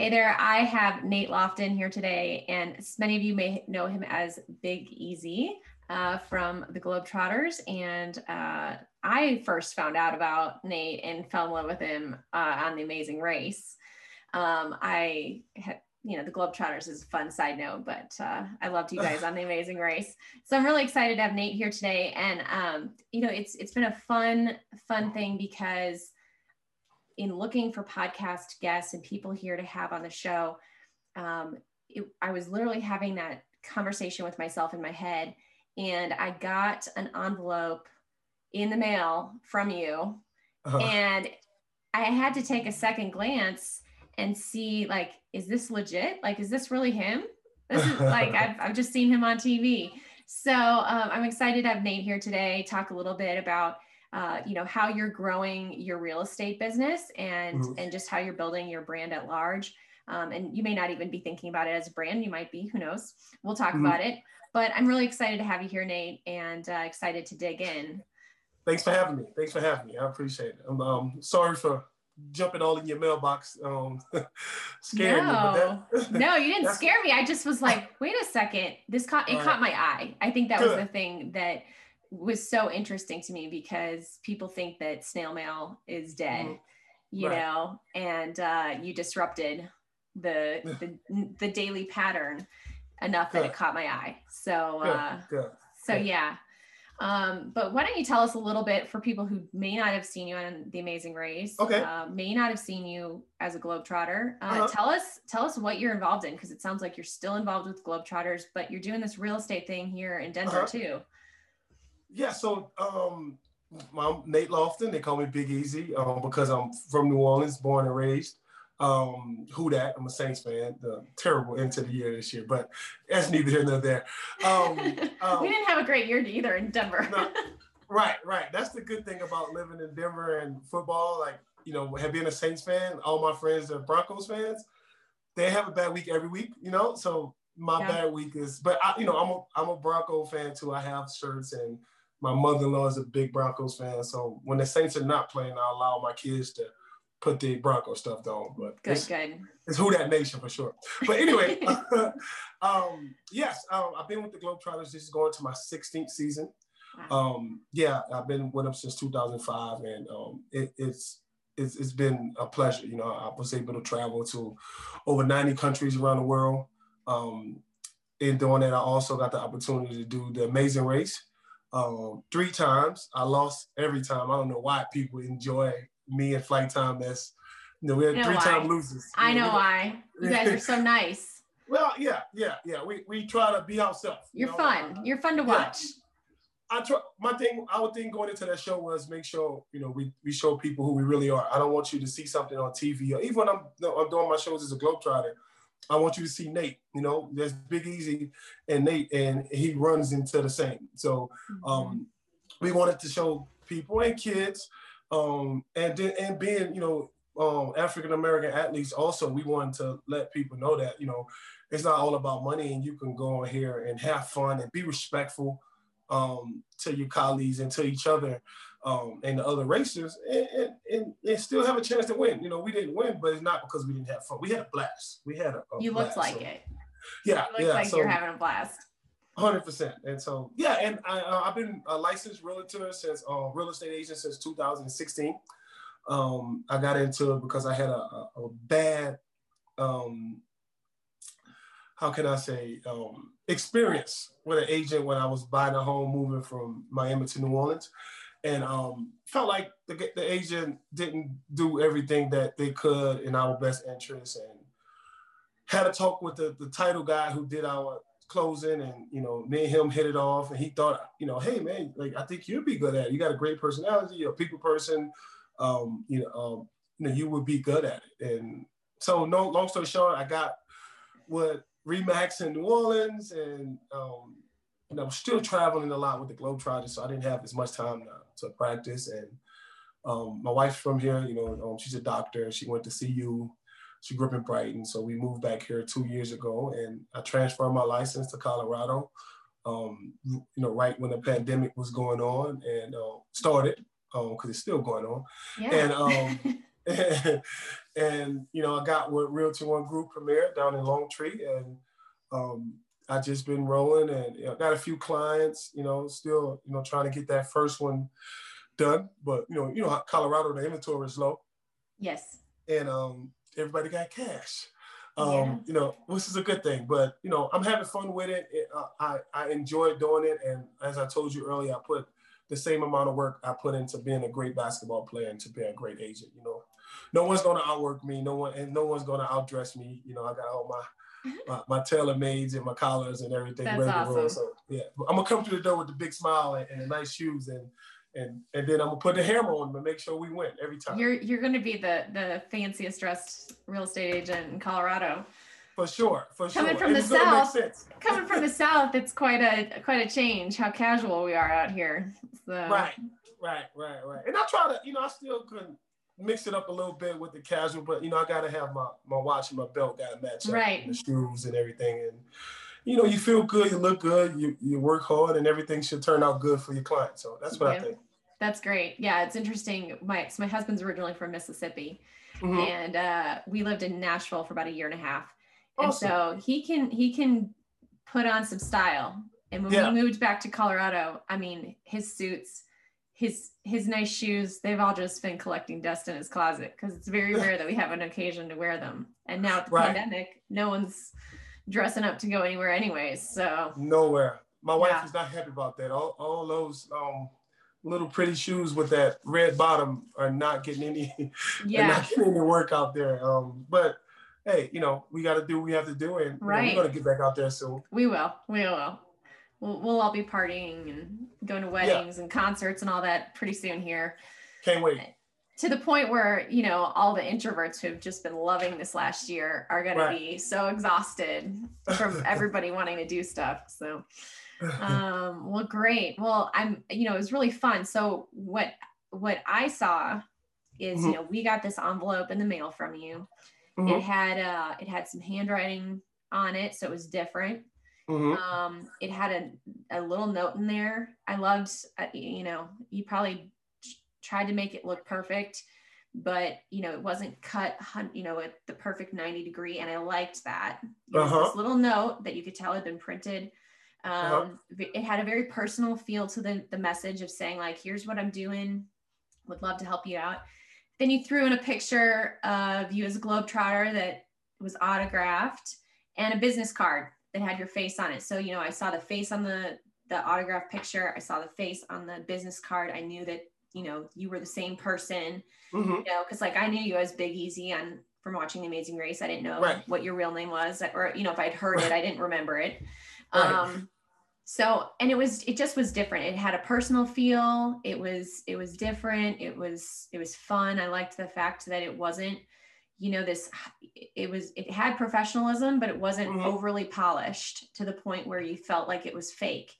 Hey there, I have Nate Lofton here today, and many of you may know him as Big Easy uh, from the Globetrotters. And uh, I first found out about Nate and fell in love with him uh, on The Amazing Race. Um, I had, you know, the Globetrotters is a fun side note, but uh, I loved you guys on The Amazing Race. So I'm really excited to have Nate here today. And, um, you know, it's it's been a fun, fun thing because in looking for podcast guests and people here to have on the show, um, it, I was literally having that conversation with myself in my head, and I got an envelope in the mail from you, uh-huh. and I had to take a second glance and see like, is this legit? Like, is this really him? This is like I've I've just seen him on TV. So um, I'm excited to have Nate here today. Talk a little bit about uh, you know how you're growing your real estate business and mm-hmm. and just how you're building your brand at large. Um, and you may not even be thinking about it as a brand. You might be who knows? We'll talk mm-hmm. about it. But i'm really excited to have you here nate and uh, excited to dig in. Thanks for having me. Thanks for having me. I appreciate it. I'm um, sorry for jumping all in your mailbox um scaring no. me that, no. You didn't scare me. I just was like wait a second. This caught it caught my eye. I think that good. was the thing that was so interesting to me because people think that snail mail is dead, mm-hmm. you right. know, and uh, you disrupted the, the the daily pattern enough Good. that it caught my eye. So uh, Good. so Good. yeah. Um, but why don't you tell us a little bit for people who may not have seen you on The Amazing Race, okay. Uh, may not have seen you as a Globetrotter. Uh, uh-huh. Tell us, tell us what you're involved in because it sounds like you're still involved with Globetrotters, but you're doing this real estate thing here in Denver uh-huh. too. Yeah, so um, I'm Nate Lofton. They call me Big Easy um, because I'm from New Orleans, born and raised. Um, who that? I'm a Saints fan. The terrible end to the year this year, but that's neither here nor there. Um, um, we didn't have a great year either in Denver. no, right, right. That's the good thing about living in Denver and football. Like you know, have been a Saints fan. All my friends are Broncos fans. They have a bad week every week, you know. So my yeah. bad week is, but I, you know, I'm a I'm a Bronco fan too. I have shirts and my mother-in-law is a big Broncos fan, so when the Saints are not playing, I allow my kids to put the Bronco stuff on. But good, it's, good. It's who that nation for sure. But anyway, um, yes, um, I've been with the Globetrotters. This is going to my 16th season. Wow. Um, yeah, I've been with them since 2005, and um, it, it's, it's it's been a pleasure. You know, I was able to travel to over 90 countries around the world. Um, in doing that, I also got the opportunity to do the Amazing Race um, three times. I lost every time. I don't know why people enjoy me and flight time as you know, we had three time losers. I know, know why. You guys are so nice. well, yeah, yeah, yeah. We we try to be ourselves. You're you know? fun. You're fun to watch. Yeah. I try my thing, our thing going into that show was make sure, you know, we, we show people who we really are. I don't want you to see something on TV or even when I'm, you know, I'm doing my shows as a Globetrotter, I want you to see Nate. You know, there's Big Easy and Nate, and he runs into the same. So um, mm-hmm. we wanted to show people and kids, um, and and being you know um, African American athletes also, we wanted to let people know that you know it's not all about money, and you can go on here and have fun and be respectful um, to your colleagues and to each other um, and the other racers and, and, and, still have a chance to win. You know, we didn't win, but it's not because we didn't have fun. We had a blast. We had a, a You looked like so, it. Yeah. You yeah. like so, you're having a blast. Hundred percent, and so yeah, and I, uh, I've been a licensed realtor since uh, real estate agent since 2016. Um, I got into it because I had a, a, a bad, um, how can I say, um, experience with an agent when I was buying a home moving from Miami to New Orleans. And um, felt like the, the agent didn't do everything that they could in our best interest and had a talk with the, the title guy who did our closing and you know me and him hit it off. And he thought you know hey man like i think you'd be good at it. You got a great personality you're a people person. Um, you know um, you know you would be good at it. And so no long story short i got what RE/MAX in new orleans and um, I was still traveling a lot with the Globetrotters, so I didn't have as much time to, to practice. And um, my wife's from here, you know, um, she's a doctor. She went to CU. She grew up in Brighton, so we moved back here two years ago, and I transferred my license to Colorado. Um, you know, right when the pandemic was going on and uh, started, because um, it's still going on. Yeah. And um, and, and, you know, I got with Realty One Group Premier down in Lone Tree, and um, I just been rolling, and you know, got a few clients. You know, still you know trying to get that first one done, but you know, you know, Colorado the inventory is low. Yes. And um, everybody got cash. Um, Yeah. you know, which is a good thing. But you know, I'm having fun with it. it uh, I I enjoy doing it, and as I told you earlier, I put the same amount of work I put into being a great basketball player and to be a great agent. You know, no one's gonna outwork me. No one and no one's gonna outdress me. You know, I got all my my, my tailor mades and my collars and everything That's ready to roll. So yeah, I'm gonna come through the door with the big smile and, and the nice shoes and and and then I'm gonna put the hammer on and make sure we win every time. You're you're going to be the the fanciest dressed real estate agent in Colorado. for sure, for Coming sure. from And the gonna South. Coming from the south, it's quite a quite a change how casual we are out here. So, Right, right, right, right. And I try to, you know, I still can mix it up a little bit with the casual, but you know, I gotta have my my watch and my belt gotta match up, Right. and the shoes and everything, and you know, you feel good, you look good, you you work hard, and everything should turn out good for your client. So that's what Yeah. I think. That's great. Yeah, it's interesting. My so my husband's originally from Mississippi, Mhm. and uh, we lived in Nashville for about a year and a half. And Awesome. so he can he can put on some style. And when Yeah. we moved back to Colorado, I mean, his suits, his his nice shoes, they've all just been collecting dust in his closet because it's very rare that we have an occasion to wear them. And now with the Right. pandemic, no one's dressing up to go anywhere anyways. So Nowhere. My wife Yeah. is not happy about that. All, all those um, little pretty shoes with that red bottom are not getting any yeah. not getting any work out there. Um, but hey, you know, we gotta do what we have to do and you know, we're gonna get back out there soon. We will. We will. We'll, we'll all be partying and going to weddings and concerts and all that pretty soon here. Can't wait. To the point where, you know, all the introverts who've just been loving this last year are going Right. to be so exhausted from everybody wanting to do stuff. So, um, well, great. Well, I'm, you know, it was really fun. So what, what I saw is, you Mhm. know, we got this envelope in the mail from you. It Mhm, had, uh, it had some handwriting on it. So it was different. Mhm. Um, it had a, a little note in there. I loved, uh, you know, you probably tried to make it look perfect, but you know, it wasn't cut, you know, at the perfect 90 degree. And I liked that. It Uh-huh. this little note that you could tell had been printed. Um, Uh-huh. it had a very personal feel to the, the message of saying like, here's what I'm doing. Would love to help you out. Then you threw in a picture of you as a globetrotter that was autographed and a business card that had your face on it. So, you know, I saw the face on the the autograph picture. I saw the face on the business card. I knew that, you know, you were the same person, Mhm. you know, because like I knew you as Big Easy on from watching The Amazing Race. I didn't know Right. what your real name was, or you know, if I'd heard it, I didn't remember it. Right. Um so and it was it just was different. It had a personal feel. It was it was different. It was it was fun. I liked the fact that it wasn't you know this it was it had professionalism but it wasn't Mhm. overly polished to the point where you felt like it was fake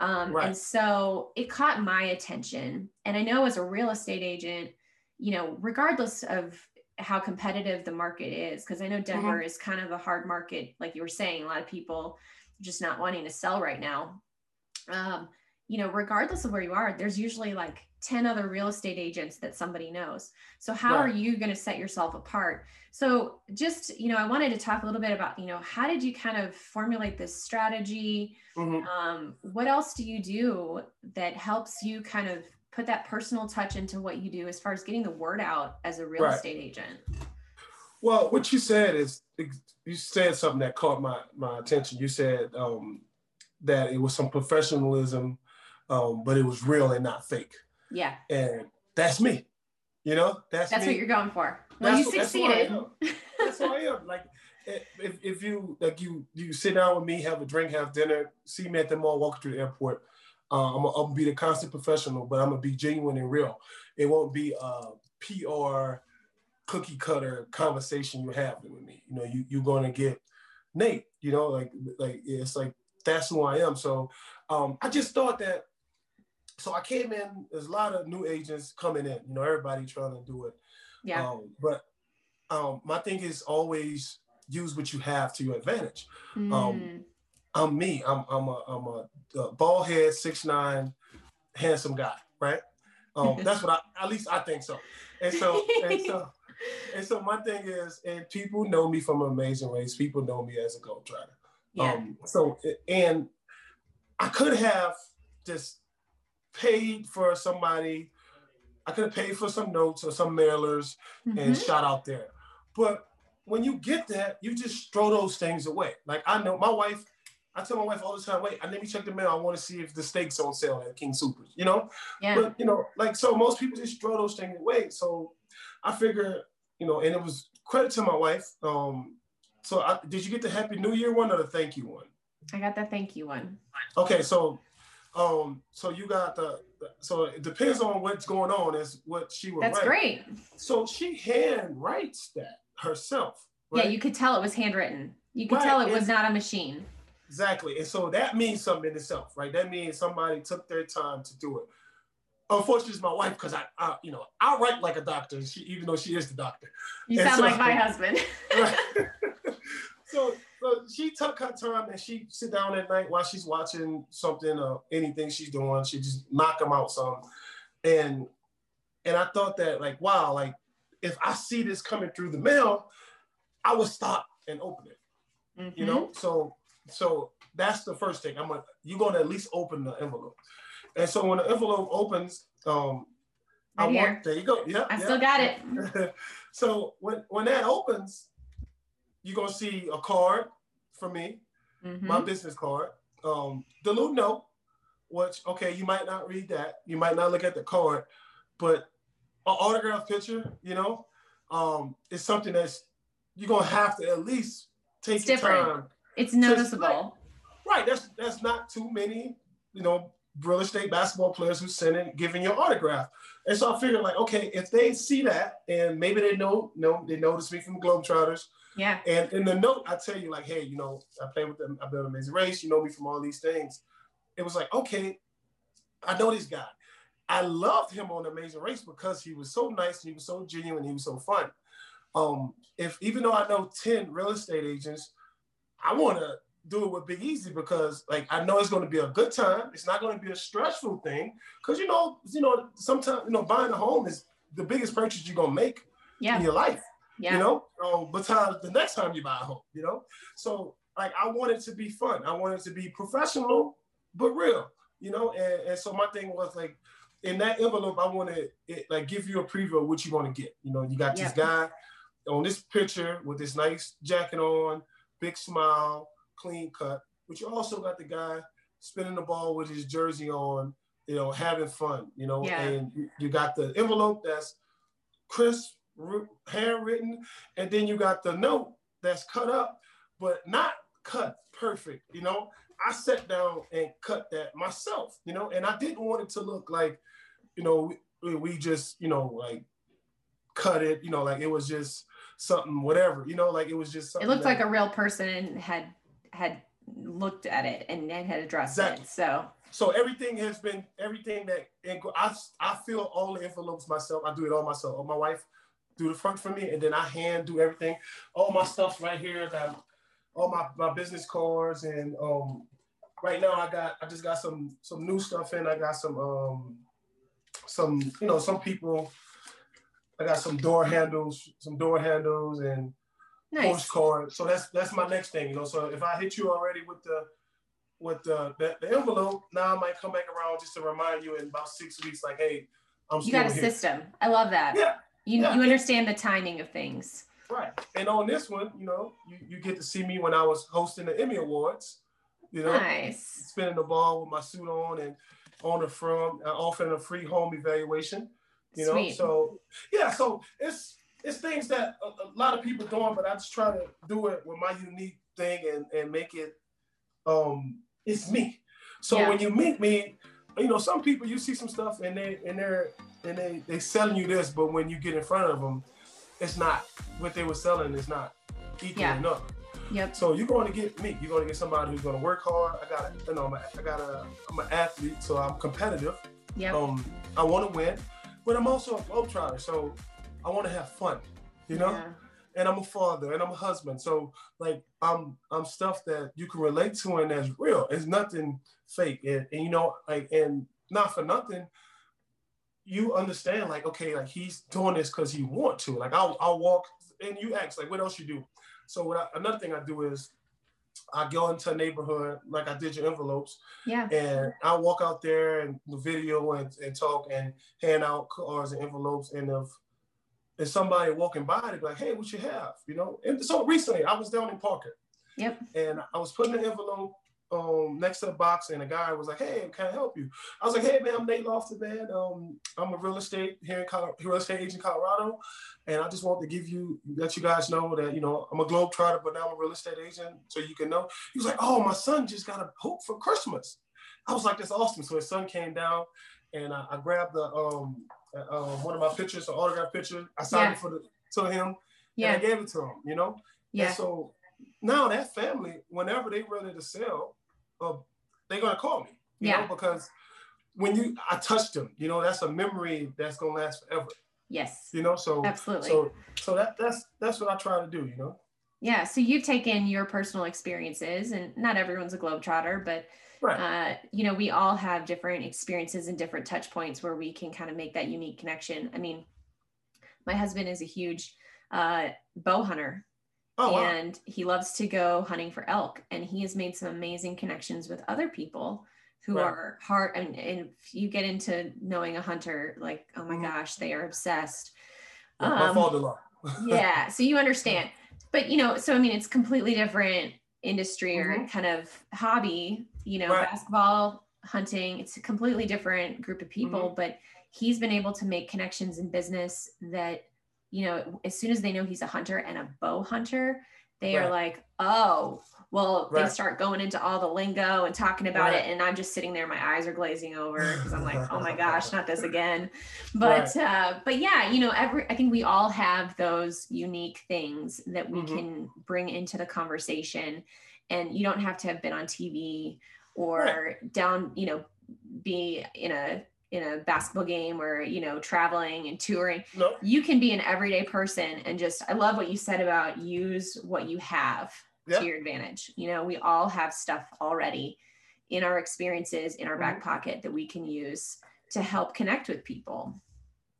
um, Right. and so it caught my attention and i know as a real estate agent you know regardless of how competitive the market is because i know denver is kind of a hard market like you were saying a lot of people just not wanting to sell right now um, you know regardless of where you are there's usually like 10 other real estate agents that somebody knows so how are you going to set yourself apart so just you know i wanted to talk a little bit about you know how did you kind of formulate this strategy Mhm. um, what else do you do that helps you kind of put that personal touch into what you do as far as getting the word out as a real Right. estate agent Well, what you said is you said something that caught my my attention. You said um, that it was some professionalism, um, but it was real and not fake, yeah and that's me. You know, that's that's me. what you're going for well you That's- that's who I succeeded am. That's who I am. Like if, if you like you you sit down with me, have a drink, have dinner, see me at the mall, walk through the airport. Uh, I'm, gonna, I'm gonna be the constant professional, but I'm gonna be genuine and real. It won't be a PR cookie cutter conversation you have with me. You know, you you're gonna get Nate. You know, like like it's like that's who I am. So um, I just thought that. So I came in. There's a lot of new agents coming in. You know, everybody trying to do it. yeah Um, but um, my thing is always use what you have to your advantage. um, Mm, I'm me. I'm I'm a I'm a, bald head, six nine, handsome guy, right? Um, that's what I at least I think so. And so and so and so my thing is, and people know me from Amazing Race. People know me as a gold globetrotter. Yeah. Um, so and I could have just paid for somebody. I could have paid for some notes or some mailers mm-hmm. and shot out there. But when you get that, you just throw those things away. Like I know my wife, I tell my wife all the time, wait, I let me check the mail. I want to see if the steaks on sale at King Soopers, you know? Yeah. But you know, like so most people just throw those things away. So I figure, you know, and it was credit to my wife. Um, so I, did you get the Happy New Year one or the thank you one? I got the thank you one. Okay, so um, so you got the so it depends on what's going on is what she would That's write. great. So she hand writes that herself. Right? Yeah, you could tell it was handwritten. You could right. tell it was not a machine. Exactly. And so that means something in itself, right? That means somebody took their time to do it. Unfortunately, it's my wife because I, I, you know, I write like a doctor, she, even though she is the doctor. You and sound so, like my husband. right. so, so she took her time and she sit down at night while she's watching something or anything she's doing. She just knock them out some, and and I thought that like wow, like if I see this coming through the mail, I would stop and open it. Mm-hmm. You know, mm-hmm. so so that's the first thing. I'm gonna you're gonna at least open the envelope. And so when the envelope opens, um right I here. want there you go. Yeah. I yeah. still got it. so when when that opens, you're gonna see a card from me, mm-hmm. my business card. Um, the little note, which okay, you might not read that, you might not look at the card, but an autograph picture, you know, um, is something that's you're gonna have to at least take it's different. time. It's noticeable. right. That's that's not too many, you know, real estate basketball players who send in giving your autograph. And so I figured like, okay, if they see that and maybe they know, know they notice me from Globetrotters. Yeah. And in the note, I tell you like, hey, you know, I play with them, I've been amazing race, you know me from all these things. It was like, okay, I know this guy. I loved him on Amazing Race because he was so nice and he was so genuine, he was so fun. Um, if even though I know 10 real estate agents, I want to do it with Big Easy because like I know it's going to be a good time. It's not going to be a stressful thing because you know, you know, sometimes you know buying a home is the biggest purchase you're gonna make yeah. in your life. Yeah. You know, um, besides the next time you buy a home, you know. So like I want it to be fun. I want it to be professional but real. You know, and, and so my thing was like in that envelope, I want to like give you a preview of what you're going to get. You know, you got yeah. this guy on this picture with this nice jacket on, big smile, clean cut, but you also got the guy spinning the ball with his jersey on, you know, having fun, you know, yeah. and you got the envelope that's crisp, handwritten, and then you got the note that's cut up, but not cut perfect, you know. I sat down and cut that myself, you know, and I didn't want it to look like, you know, we, we just, you know, like cut it, you know, like it was just something, whatever, you know, like it was just It looked that, like a real person had had looked at it and, and had addressed exactly. it. So so everything has been everything that I I feel all the envelopes myself. I do it all myself. All my wife do the front for me, and then I hand do everything. All my stuff's right here. That all my, my business cards, and um, right now I got I just got some some new stuff in. I got some um some you know some people I got some door handles, some door handles and nice. postcard. So that's that's my next thing, you know. So if I hit you already with the with the, the, the envelope, now I might come back around just to remind you in about six weeks, like, hey, I'm You got a here. system. I love that. Yeah. You yeah. you understand the timing of things. Right. And on this one, you know, you, you get to see me when I was hosting the Emmy Awards. You know, nice. spinning the ball with my suit on and on the from uh, offering a free home evaluation. You know, Sweet. so yeah, so it's it's things that a, a, lot of people doing, but I just try to do it with my unique thing and and make it um it's me. So yeah. when you meet me, you know, some people you see some stuff and they and they're and they they selling you this, but when you get in front of them, it's not what they were selling It's not equal yeah. enough. Yep. So you're going to get me. You're going to get somebody who's going to work hard. I got, you know, I got a, I'm an athlete, so I'm competitive. Yeah. Um, I want to win but I'm also a globetrotter, so I want to have fun, you know. Yeah. And I'm a father, and I'm a husband, so like I'm I'm stuff that you can relate to and that's real. It's nothing fake, and, and you know, like and not for nothing. You understand like okay like he's doing this because he want to. Like I'll, I'll walk and you ask like what else you do? So what I, another thing i do is i go into a neighborhood like i did your envelopes. Yeah. And i walk out there and video and, and talk and hand out cards and envelopes and if and somebody walking by they be like hey what you have? You know? And so recently i was down in parker. Yep. And i was putting an envelope um, next to the box, and a guy was like, "Hey, can I help you?" I was like, "Hey, man, I'm Nate Lofton, man. Um, I'm a real estate here in Colorado, real estate agent in Colorado, and I just want to give you let you guys know that you know I'm a globe trotter, but now I'm a real estate agent, so you can know." He was like, "Oh, my son just got a hoop for Christmas." I was like, "That's awesome!" So his son came down, and I, I grabbed the um, uh, um, one of my pictures, an autograph picture. I signed yeah. it for the to him, yeah. and I gave it to him. You know, yeah. And so now that family, whenever they ready to sell, uh, they're gonna call me. You yeah. know, because when you I touched them, you know, that's a memory that's gonna last forever. Yes. You know, so absolutely. So so that that's that's what I try to do, you know. Yeah. So you've taken your personal experiences, and not everyone's a globetrotter, but right. uh, you know, we all have different experiences and different touch points where we can kind of make that unique connection. I mean, my husband is a huge uh, bow hunter Oh, and wow. he loves to go hunting for elk. And he has made some amazing connections with other people who right. are hard. And, and, if you get into knowing a hunter, like, oh my mm-hmm. gosh, they are obsessed. Yeah, um, yeah. So you understand. But, you know, so I mean, it's completely different industry or mm-hmm. kind of hobby, you know, right. basketball, hunting, it's a completely different group of people. Mm-hmm. But he's been able to make connections in business that you know, as soon as they know he's a hunter and a bow hunter, they right. are like, oh, well, right. they start going into all the lingo and talking about right. it. And I'm just sitting there, my eyes are glazing over because I'm like, oh my gosh, not this again. But, uh, but yeah, you know, every, I think we all have those unique things that we mm-hmm. can bring into the conversation. And you don't have to have been on TV or down, you know, be in a in a basketball game or you know traveling and touring no. you can be an everyday person and just i love what you said about use what you have yeah. to your advantage you know we all have stuff already in our experiences in our back mm-hmm. pocket that we can use to help connect with people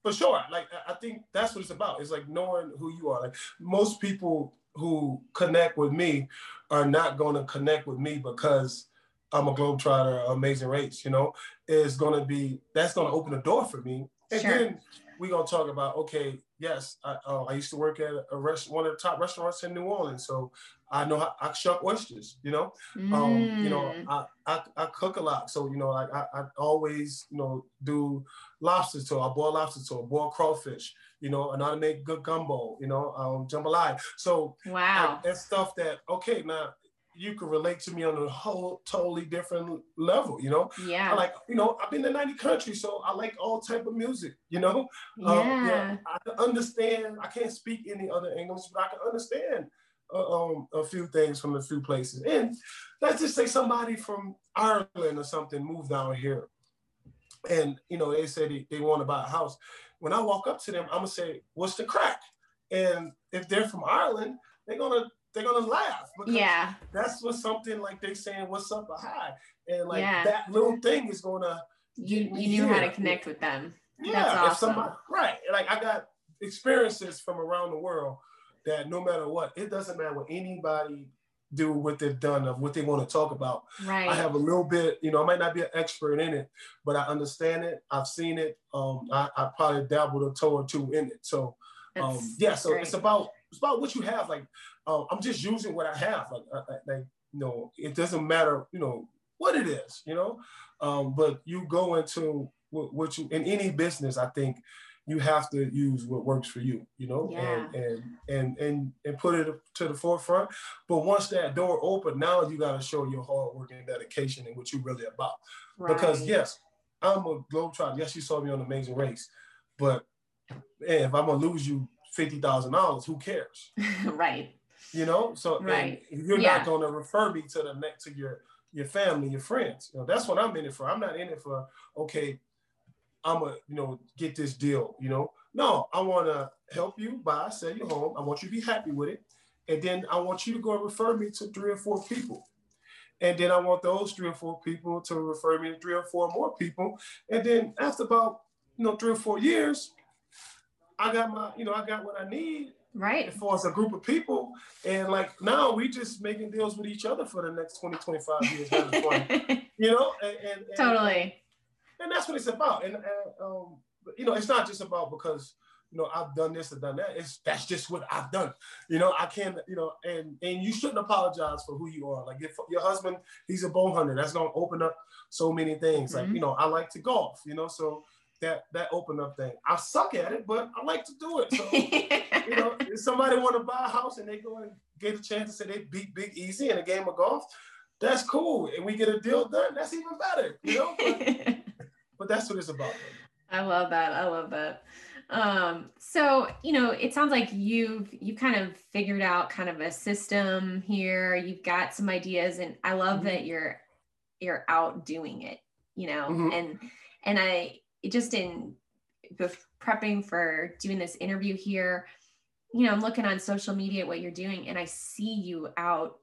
for sure like i think that's what it's about it's like knowing who you are like most people who connect with me are not going to connect with me because I'm a globetrotter, amazing race, you know, is going to be, that's going to open the door for me. And sure. then we're going to talk about, okay, yes, I, uh, I used to work at a rest, one of the top restaurants in New Orleans. So I know how I shuck oysters, you know, mm. um, you know, mm. I, I, I, cook a lot. So, you know, like I, I always, you know, do lobster to, I boil lobster to, boil crawfish, you know, and I make good gumbo, you know, um, jambalaya. So wow, like, that's stuff that, okay, now you can relate to me on a whole totally different level you know? Yeah. I like you know i've been to 90 countries so i like all type of music you know? Yeah, um, yeah i understand i can't speak any other english but i can understand uh, um, a few things from a few places. And let's just say somebody from ireland or something moved down here and you know they said they, they want to buy a house. When i walk up to them i'm gonna say what's the crack? And if they're from ireland they're gonna they're gonna laugh. yeah. That's what something like they saying, "What's up?" a hi, and like yeah. that little thing is gonna. You you knew how to connect with them. Yeah, That's awesome. if somebody right, like I got experiences from around the world that no matter what, it doesn't matter what anybody do what they've done of what they want to talk about. Right. I have a little bit, you know, I might not be an expert in it, but I understand it. I've seen it. Um, I, I probably dabbled a toe or two in it. So, um, yeah. So great. it's about it's about what you have. Like uh, I'm just using what I have. Like, uh, uh, like, you know, it doesn't matter, you know, what it is, you know. Um, but you go into what, what, you in any business, I think you have to use what works for you, you know, yeah. and, and and and and put it to the forefront. But once that door open, now you got to show your hard work and dedication and what you're really about. Right. Because yes, I'm a globetrotter. Yes, you saw me on Amazing Race, but man, if I'm gonna lose you fifty thousand dollars, who cares? right. You know, so right. you're yeah. not going to refer me to the next to your your family, your friends. You know, that's what I'm in it for. I'm not in it for okay. I'm a you know get this deal. You know, no, I want to help you buy, sell your home. I want you to be happy with it, and then I want you to go and refer me to three or four people. And then I want those three or four people to refer me to three or four more people. And then after about you know, three or four years, I got my, you know, I got what I need. Right. For as a group of people. And like now we just making deals with each other for the next 20, 25 years. you know, and, and, and, totally. And that's what it's about. And, um, you know, it's not just about because you know, I've done this and done that. It's that's just what I've done. You know, I can't, you know, and and you shouldn't apologize for who you are. Like if your husband, he's a bow hunter. That's gonna open up so many things. Mm-hmm. Like, you know, I like to golf, you know, so that that open up thing. I suck at it, but I like to do it. So you know, if somebody want to buy a house and they go and get a chance to say they beat Big Easy in a game of golf, that's cool. And we get a deal done, that's even better, you know. But, but that's what it's about. I love that. I love that. Um, so you know, it sounds like you've you've kind of figured out kind of a system here. You've got some ideas, and I love mm-hmm. that you're you're out doing it. You know, mm-hmm. and and I just in prepping for doing this interview here, you know, I'm looking on social media what you're doing, and I see you out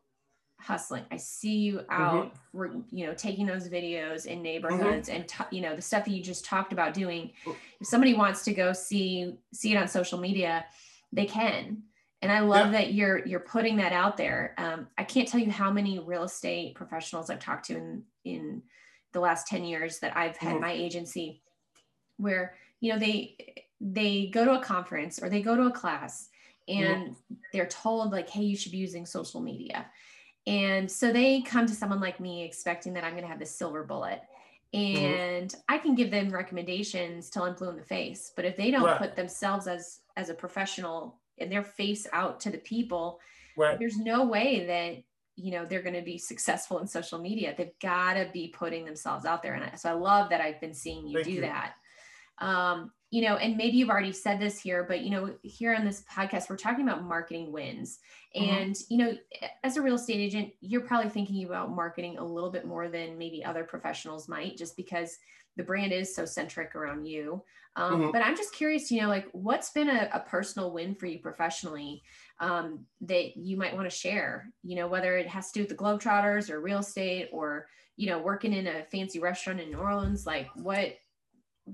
hustling. I see you out, mm-hmm. you know, taking those videos in neighborhoods mm-hmm. and t- you know the stuff that you just talked about doing. If somebody wants to go see see it on social media, they can. And I love yeah. that you're you're putting that out there. Um, I can't tell you how many real estate professionals I've talked to in in the last ten years that I've had mm-hmm. my agency, where you know they they go to a conference or they go to a class and they're told like, hey, you should be using social media and so they come to someone like me expecting that I'm going to have this silver bullet. Mm-hmm. And mm-hmm. I can give them recommendations till I'm blue in the face. But if they don't right. put themselves as as a professional and their face out to the people, right. there's no way that you know they're going to be successful in social media. They've got to be putting themselves out there. And I, so I love that I've been seeing you Thank do you. that. Um, you know, and maybe you've already said this here, but you know, here on this podcast, we're talking about marketing wins. Mm-hmm. And, you know, as a real estate agent, you're probably thinking about marketing a little bit more than maybe other professionals might, just because the brand is so centric around you. Um, mm-hmm. But I'm just curious, you know, like what's been a, a personal win for you professionally um, that you might want to share, you know, whether it has to do with the Globetrotters or real estate or, you know, working in a fancy restaurant in New Orleans, like what,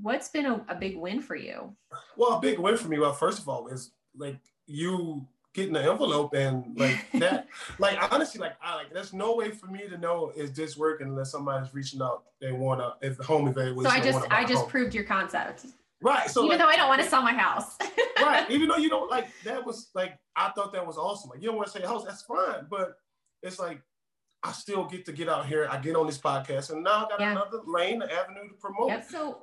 what's been a, a big win for you? Well, a big win for me, well, first of all, is like you getting the envelope and like that. like honestly, like I like there's no way for me to know is this working unless somebody's reaching out they wanna if the home evaluation. So I just I just home. proved your concept. Right. So even like, though I don't want to sell my house. right. Even though you don't like that was like I thought that was awesome. Like you don't want to say house, that's fine. But it's like I still get to get out here. I get on this podcast and now I got yeah. another lane, avenue to promote. Yep. So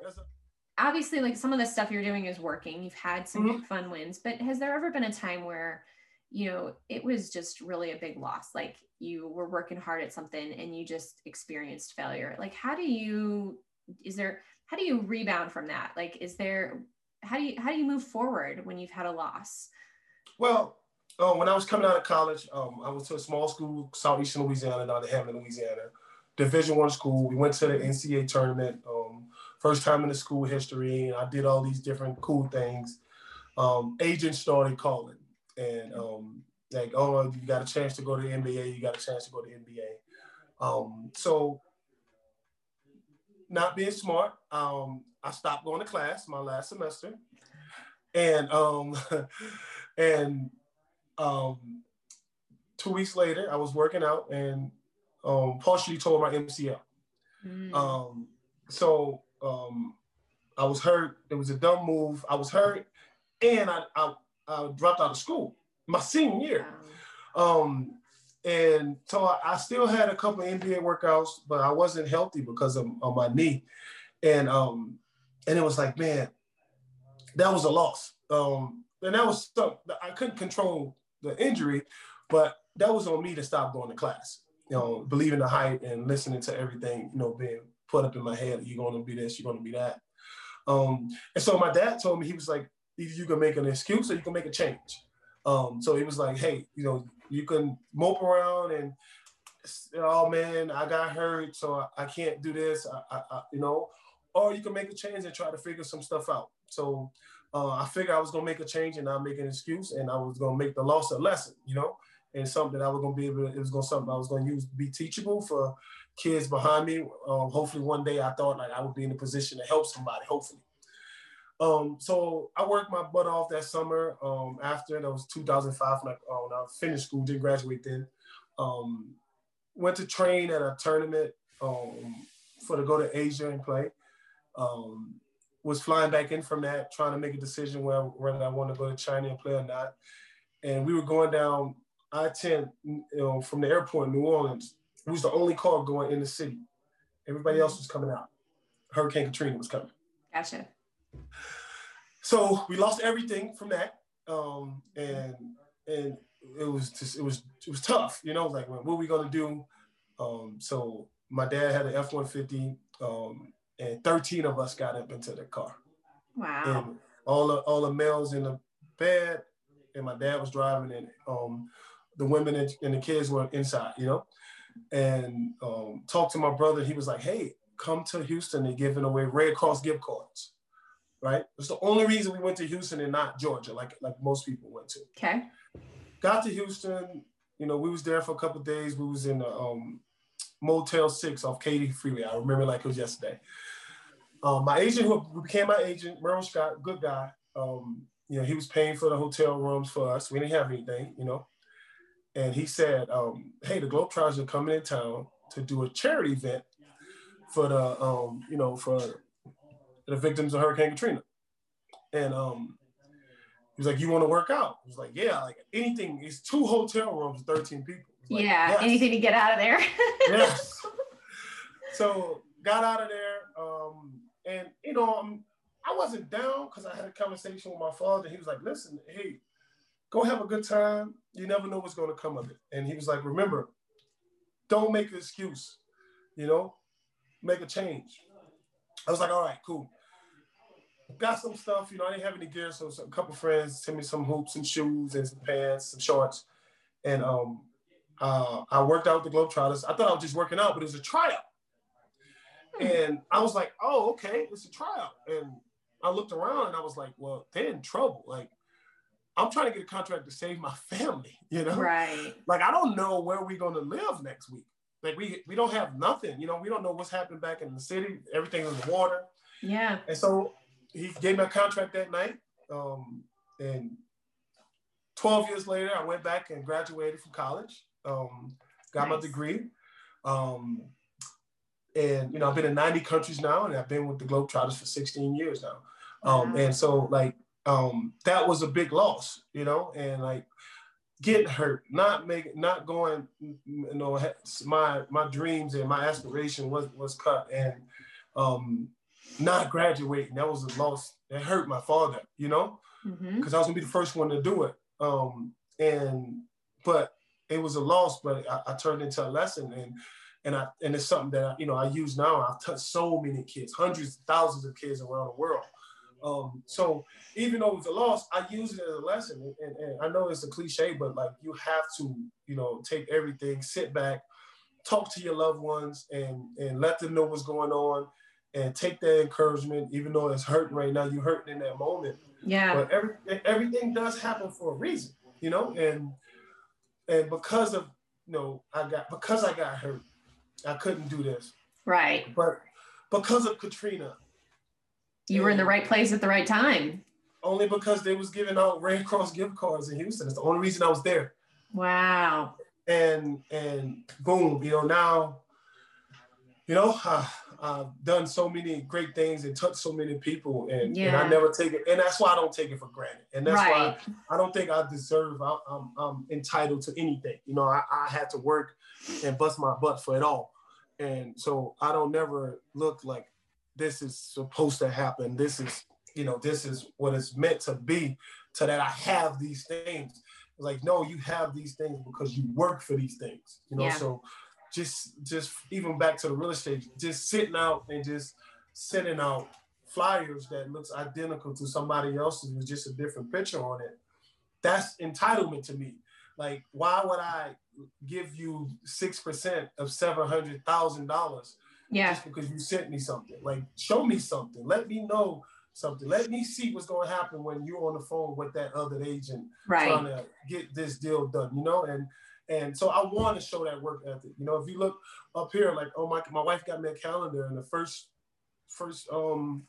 obviously like some of the stuff you're doing is working. You've had some mm-hmm. fun wins but has there ever been a time where you know it was just really a big loss? Like you were working hard at something and you just experienced failure. Like how do you is there how do you rebound from that? Like is there how do you how do you move forward when you've had a loss? Well uh, when i was coming out of college um, i went to a small school southeastern louisiana down in hammond louisiana. Division one school we went to the ncaa tournament um, first time in the school history. And I did all these different cool things. Um, agents started calling and um, like, oh, you got a chance to go to the NBA. You got a chance to go to the NBA. Um, so not being smart, um, I stopped going to class my last semester. And um, and um, two weeks later, I was working out and um, partially tore my MCL. Mm. Um, so um, I was hurt. It was a dumb move. I was hurt, and I, I, I dropped out of school my senior year. Um, and so I, I, still had a couple of NBA workouts, but I wasn't healthy because of, of my knee. And um, and it was like, man, that was a loss. Um, and that was stuff I couldn't control the injury, but that was on me to stop going to class. You know, believing the hype and listening to everything, you know, being put up in my head, you're gonna be this, you're gonna be that. Um, and so my dad told me, he was like, either you can make an excuse or you can make a change. Um, so he was like, hey, you know, you can mope around and oh man, I got hurt, so I, I can't do this, I, I, you know, or you can make a change and try to figure some stuff out. So uh, I figured I was gonna make a change and not make an excuse, and I was gonna make the loss a lesson, you know, and something I was gonna be able. To, it was gonna something I was gonna use be teachable for kids behind me. Um, hopefully, one day I thought like I would be in a position to help somebody. Hopefully, Um, so I worked my butt off that summer. Um, after that was 2005 when I, uh, when I finished school, didn't graduate then. Um, went to train at a tournament um, for to go to Asia and play. Um, was flying back in from that, trying to make a decision whether, whether I want to go to China and play or not. And we were going down I-10 you know, from the airport in New Orleans. It was the only car going in the city. Everybody else was coming out. Hurricane Katrina was coming. Gotcha. So we lost everything from that, um, and and it was just it was it was tough, you know. Like, what are we gonna do? Um, so my dad had an F one fifty, um, and thirteen of us got up into the car. Wow. And all the all the males in the bed, and my dad was driving, and um, the women and, and the kids were inside, you know. And um, talked to my brother. He was like, "Hey, come to Houston. They're giving away Red Cross gift cards." right? It's the only reason we went to Houston and not Georgia, like like most people went to. Okay. Got to Houston, you know, we was there for a couple days. We was in the um, Motel Six off Katy Freeway. I remember like it was yesterday. Um, my agent, who became my agent, Merrill Scott, good guy. Um, you know, he was paying for the hotel rooms for us. We didn't have anything, you know. And he said, um, "Hey, the Globetrotters are coming in town to do a charity event for the, um, you know, for the victims of Hurricane Katrina. And um, he was like, "You want to work out?" I was like, "Yeah, like anything. It's two hotel rooms, thirteen people." Like, yeah, yes. anything to get out of there. yes. So got out of there, um, and you know, um, I wasn't down because I had a conversation with my father. He was like, "Listen, hey, go have a good time. You never know what's going to come of it." And he was like, "Remember, don't make an excuse. You know, make a change." I was like, "All right, cool." got some stuff. You know, I didn't have any gear, so, a couple friends sent me some hoops and shoes and some pants, some shorts, and um, uh, I worked out with the Globetrotters. I thought I was just working out, but it was a tryout, hmm. and I was like, "Oh, okay, it's a tryout." And I looked around and I was like, "Well, they're in trouble. Like, I'm trying to get a contract to save my family. You know, right? Like, I don't know where we're gonna live next week. Like, we we don't have nothing. You know, we don't know what's happening back in the city. Everything's in the water. Yeah. And so he gave me a contract that night. Um, and 12 years later, I went back and graduated from college, um, got nice. my degree. Um, and, you know, I've been in 90 countries now, and I've been with the Globetrotters for 16 years now. Um, wow. And so, like, um, that was a big loss, you know, and like getting hurt, not making, not going, you know, my my dreams and my aspiration was was cut, and um, not graduating. That was a loss. That hurt my father, you know, because mm-hmm. I was gonna be the first one to do it. Um, and but it was a loss, but I, I, turned into a lesson, and and I and it's something that you know I use now. I've touched so many kids, hundreds, thousands of kids around the world. Um, so even though it was a loss, I use it as a lesson. And, and I know it's a cliche, but like you have to, you know, take everything, sit back, talk to your loved ones, and and let them know what's going on and take that encouragement, even though it's hurting right now, you're hurting in that moment. Yeah. But every, everything does happen for a reason, you know, and and because of you know, I got because I got hurt, I couldn't do this. Right. But because of Katrina. You were in the right place at the right time. Only because they was giving out Red Cross gift cards in Houston. It's the only reason I was there. Wow. And and boom, you know, now, you know, uh, I've done so many great things and touched so many people, and, yeah. and I never take it. And that's why I don't take it for granted. And that's right. why I don't think I deserve. I, am I'm, I'm entitled to anything. You know, I, I had to work and bust my butt for it all, and so I don't never look like this is supposed to happen. This is you know this is what it's meant to be. To that I have these things. Like no, you have these things because you work for these things. You know, yeah. so just just even back to the real estate, just sitting out and just sending out flyers that looks identical to somebody else's with just a different picture on it. That's entitlement to me. Like, why would I give you six percent of seven hundred thousand dollars? Yeah. Just because you sent me something. Like, show me something. Let me know something. Let me see what's going to happen when you're on the phone with that other agent right. trying to get this deal done. You know, and and so I want to show that work ethic. You know, if you look up here, like, oh my, my wife got me a calendar, and the first, first, um,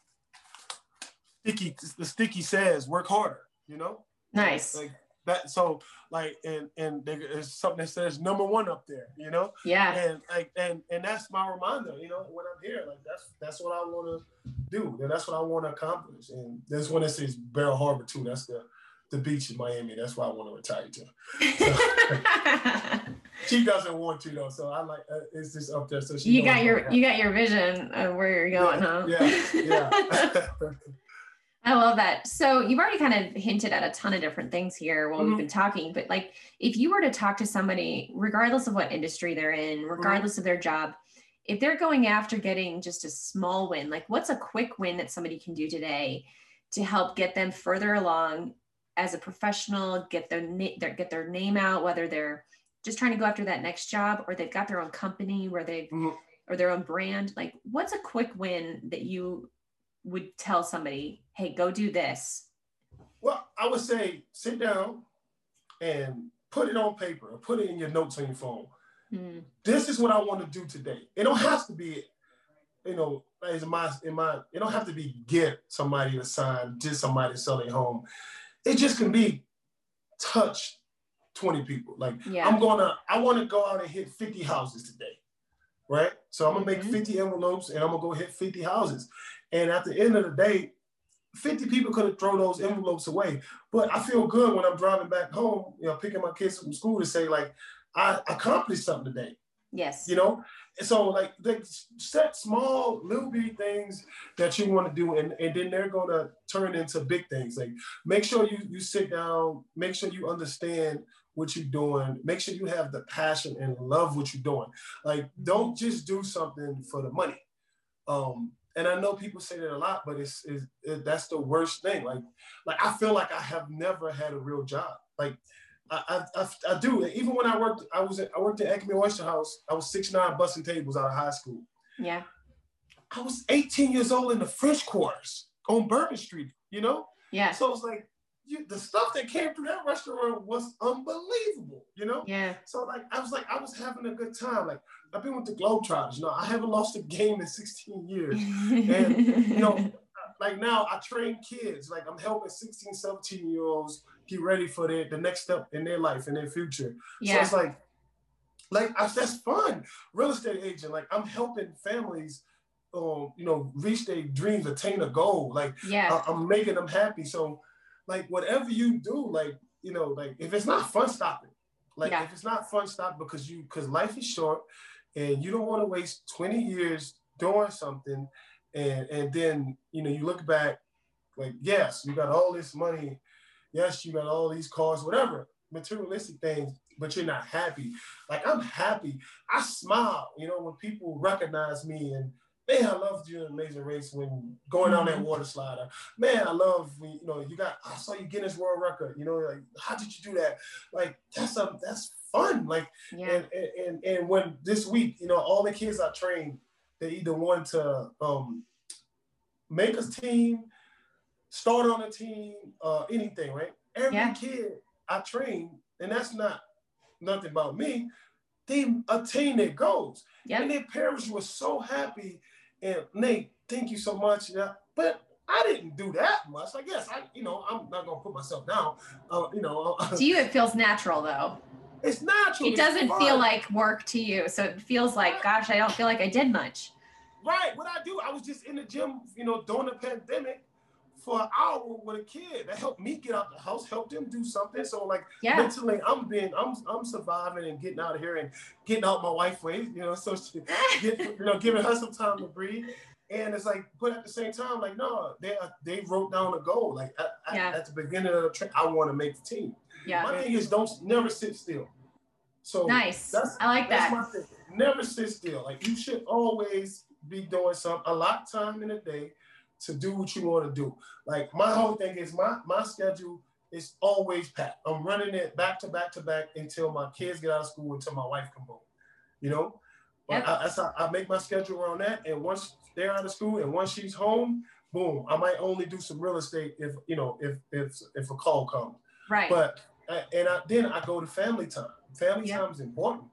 sticky the sticky says work harder. You know. Nice. Like that. So like and and there's something that says number one up there. You know. Yeah. And like and and that's my reminder. You know when I'm here, like that's that's what I want to do. And that's what I want to accomplish. And this one that says Bal Harbour too. That's the the beach in Miami. That's why I want to retire to. So, she doesn't want to though, so I like uh, it's just up there. So she you got your you got your vision of where you're going, yeah, huh? Yeah, yeah. I love that. So you've already kind of hinted at a ton of different things here while Mhm. we've been talking, but like if you were to talk to somebody, regardless of what industry they're in, regardless of their job, if they're going after getting just a small win, like what's a quick win that somebody can do today to help get them further along as a professional, get their, na- their get their name out, whether they're just trying to go after that next job or they've got their own company where they've Mhm. or their own brand. Like what's a quick win that you would tell somebody, hey, go do this? Well, I would say sit down and put it on paper or put it in your notes on your phone. Mm, This is what I want to do today. It don't have to be, you know, as in my in my. It don't have to be get somebody to sign, just somebody sell selling home. It just can be touch twenty people. Like yeah. I'm gonna, I want to go out and hit 50 houses today, right? So I'm gonna make Mhm. 50 envelopes and I'm gonna go hit 50 houses. And at the end of the day, 50 people could have thrown those envelopes away. But I feel good when I'm driving back home, you know, picking my kids from school to say, like, I accomplished something today, yes. you know? So like they set small little bitty things that you want to do and, and then they're gonna turn into big things. Like make sure you you sit down, make sure you understand what you're doing, make sure you have the passion and love what you're doing. Like don't just do something for the money. Um and I know people say that a lot, but it's, it's it, that's the worst thing. Like, like I feel like I have never had a real job. Like, I, I, I, I do. Even when I worked, I was at, I worked at Acme Oyster House. I was six nine, busting tables out of high school. Yeah. I was 18 years old in the French Quarters on Bourbon Street. You know, Yeah. so it's like you, the stuff that came through that restaurant was unbelievable. You know, Yeah. so like I was like I was having a good time. Like I've been with the Globetrotters. You know, I haven't lost a game in 16 years. And you know, like now I train kids. Like I'm helping 16, 17 year olds get ready for their, the next step in their life and their future. Yeah. So it's like, like I, that's fun. Real estate agent. Like I'm helping families, um, you know, reach their dreams, attain a goal. Like Yeah. I, I'm making them happy. So, like whatever you do, like you know, like if it's not fun, stop it. Like Yeah. if it's not fun, stop because you because life is short, and you don't want to waste 20 years doing something, and and then you know you look back, like yes, you got all this money, yes, you got all these cars, whatever materialistic things, but you're not happy. Like I'm happy. I smile, you know, when people recognize me and man, I loved you in Amazing Race when going down that water slider. Man, I love when you know you got I saw you Guinness World Record. You know, like how did you do that? Like that's a that's fun. Like Yeah. and, and and when this week, you know, all the kids I trained, they either want to um make a team, start on a team, uh anything, right? Every Yeah. kid I train, and that's not nothing about me, they attain their goals. And their parents were so happy. And Nate, thank you so much. Yeah, but I didn't do that much. I guess I, you know, I'm not gonna put myself down. Uh, you know, To you, it feels natural though. it's natural. It doesn't feel like work to you. So it feels like, gosh, I don't feel like I did much. right. What I do, I was just in the gym, you know, during the pandemic for an hour with a kid. That helped me get out the house, helped them do something. So like Yeah. mentally, I'm being, I'm, I'm surviving and getting out of here and getting out my wife way. You know, so she, get, you know, giving her some time to breathe. And it's like, but at the same time, like, no, they uh, they wrote down a goal. Like at, at- Yeah. at the beginning of the trip, I want to make the team. Yeah. My thing is, don't never sit still. So Nice. That's, I like that's that. Never sit still. Like you should always be doing something. A lot of time in a day to do what you want to do. Like my whole thing is my my schedule is always packed. I'm running it back to back to back until my kids get out of school, until my wife come home. You know, but Yep. I, that's how I make my schedule around that. And once they're out of school and once she's home, boom, I might only do some real estate if you know if if if a call comes. Right. But uh, and I, then I go to family time. Family Yeah. time is important.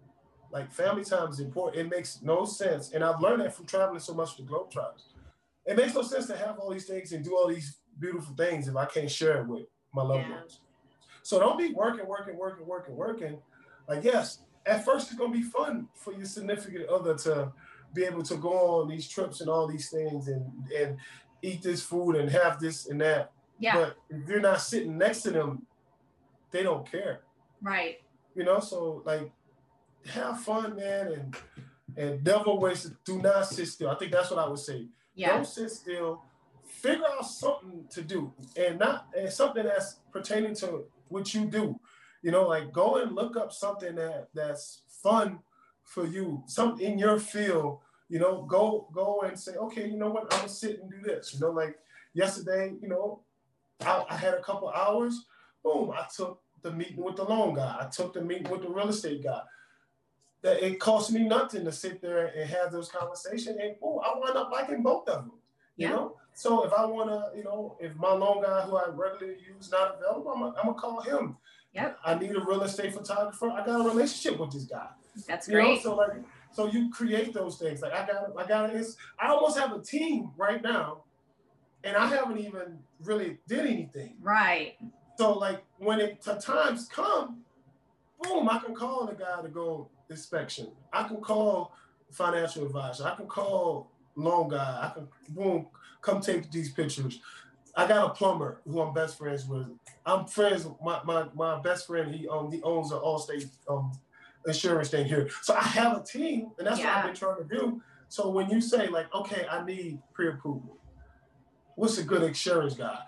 Like family time is important. It makes no sense, and I've learned that from traveling so much with Globetrotters. It makes no sense to have all these things and do all these beautiful things if I can't share it with my loved Yeah. ones. So don't be working, working, working, working, working. Like yes, at first it's gonna be fun for your significant other to be able to go on these trips and all these things and and eat this food and have this and that. Yeah. But if you're not sitting next to them, they don't care. right. You know, so like have fun, man, and and never waste do not sit still. I think that's what I would say. Yeah. Don't sit still. Figure out something to do, and not and something that's pertaining to what you do. You know, like go and look up something that that's fun for you, something in your field. You know, go go and say, okay, you know what, I'm gonna sit and do this. You know, like yesterday, you know, I, I had a couple hours. Boom, I took the meeting with the loan guy. I took the meeting with the real estate guy. That it cost me nothing to sit there and have those conversations, and oh, I wound up liking both of them. You Yeah. know, so if I want to, you know, if my loan guy who I regularly use not available, I'm gonna, I'm gonna call him. Yep. I need a real estate photographer. I got a relationship with this guy. That's You know, great. so like, so you create those things. Like I got, I got, it's, I almost have a team right now, and I haven't even really did anything. Right. So like when it the times come, boom, I can call the guy to go inspection. I can call financial advisor. I can call loan guy. I can boom, come take these pictures. I got a plumber who I'm best friends with. I'm friends with my my, my best friend. He um he owns an Allstate um insurance thing here. So I have a team, and that's what I've been trying to do. So when you say like, okay, I need pre-approval, what's a good insurance guy?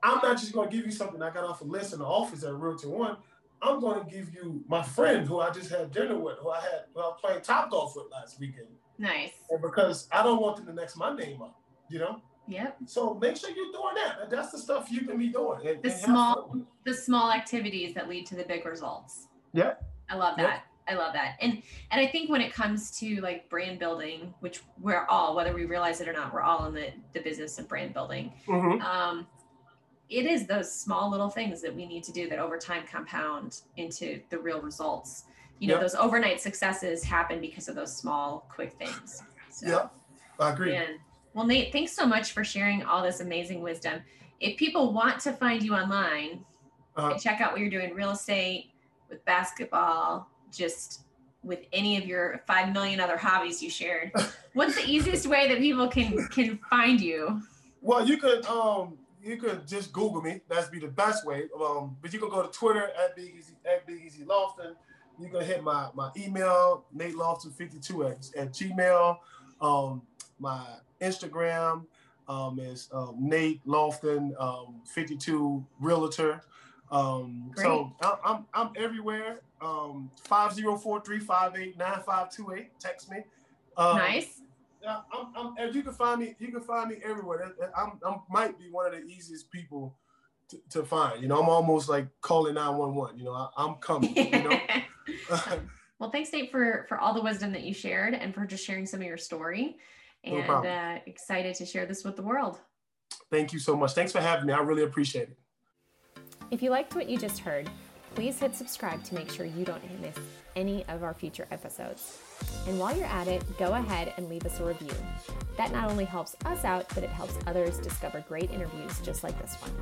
I'm not just going to give you something I got off a list in the office at Realty One. I'm going to give you my friend who I just had dinner with, who I had who I was playing top golf with last weekend, Nice. and because I don't want them to mix my name up, you know. Yep. So make sure you're doing that. That's the stuff you can be doing. And, The and small- The small activities that lead to the big results. Yeah. I love that. I love that. And and I think when it comes to like brand building, which we're all, whether we realize it or not, we're all in the, the business of brand building. Mhm. Um, it is those small little things that we need to do that over time compound into the real results. You know, Yep. those overnight successes happen because of those small, quick things. So, Yeah, I agree. man. Well, Nate, thanks so much for sharing all this amazing wisdom. If people want to find you online Uh, and check out what you're doing real estate, with basketball, just with any of your five million other hobbies you shared, what's the easiest way that people can can find you? Well, you could um you could just Google me. That's be the best way. Um, but you can go to Twitter at Big Easy at Big Easy Lofton. You can hit my my email Nate Lofton52 at, at Gmail. Um, my Instagram um, is um, Nate Lofton um, 52 Realtor. Um, so I, I'm I'm everywhere. Um, 5043589528. Text me. Um, nice. Yeah, I'm, I'm, and you can find me. You can find me everywhere. That- that- I'm, I'm might be one of the easiest people to, to find. You know, I'm almost like calling 911. You know, I, I'm coming. You know. well, thanks, Nate, for for all the wisdom that you shared and for just sharing some of your story. No And problem. uh, excited to share this with the world. Thank you so much. Thanks for having me. I really appreciate it. If you liked what you just heard, please hit subscribe to make sure you don't miss any of our future episodes. And while you're at it, go ahead and leave us a review. That not only helps us out, but it helps others discover great interviews just like this one.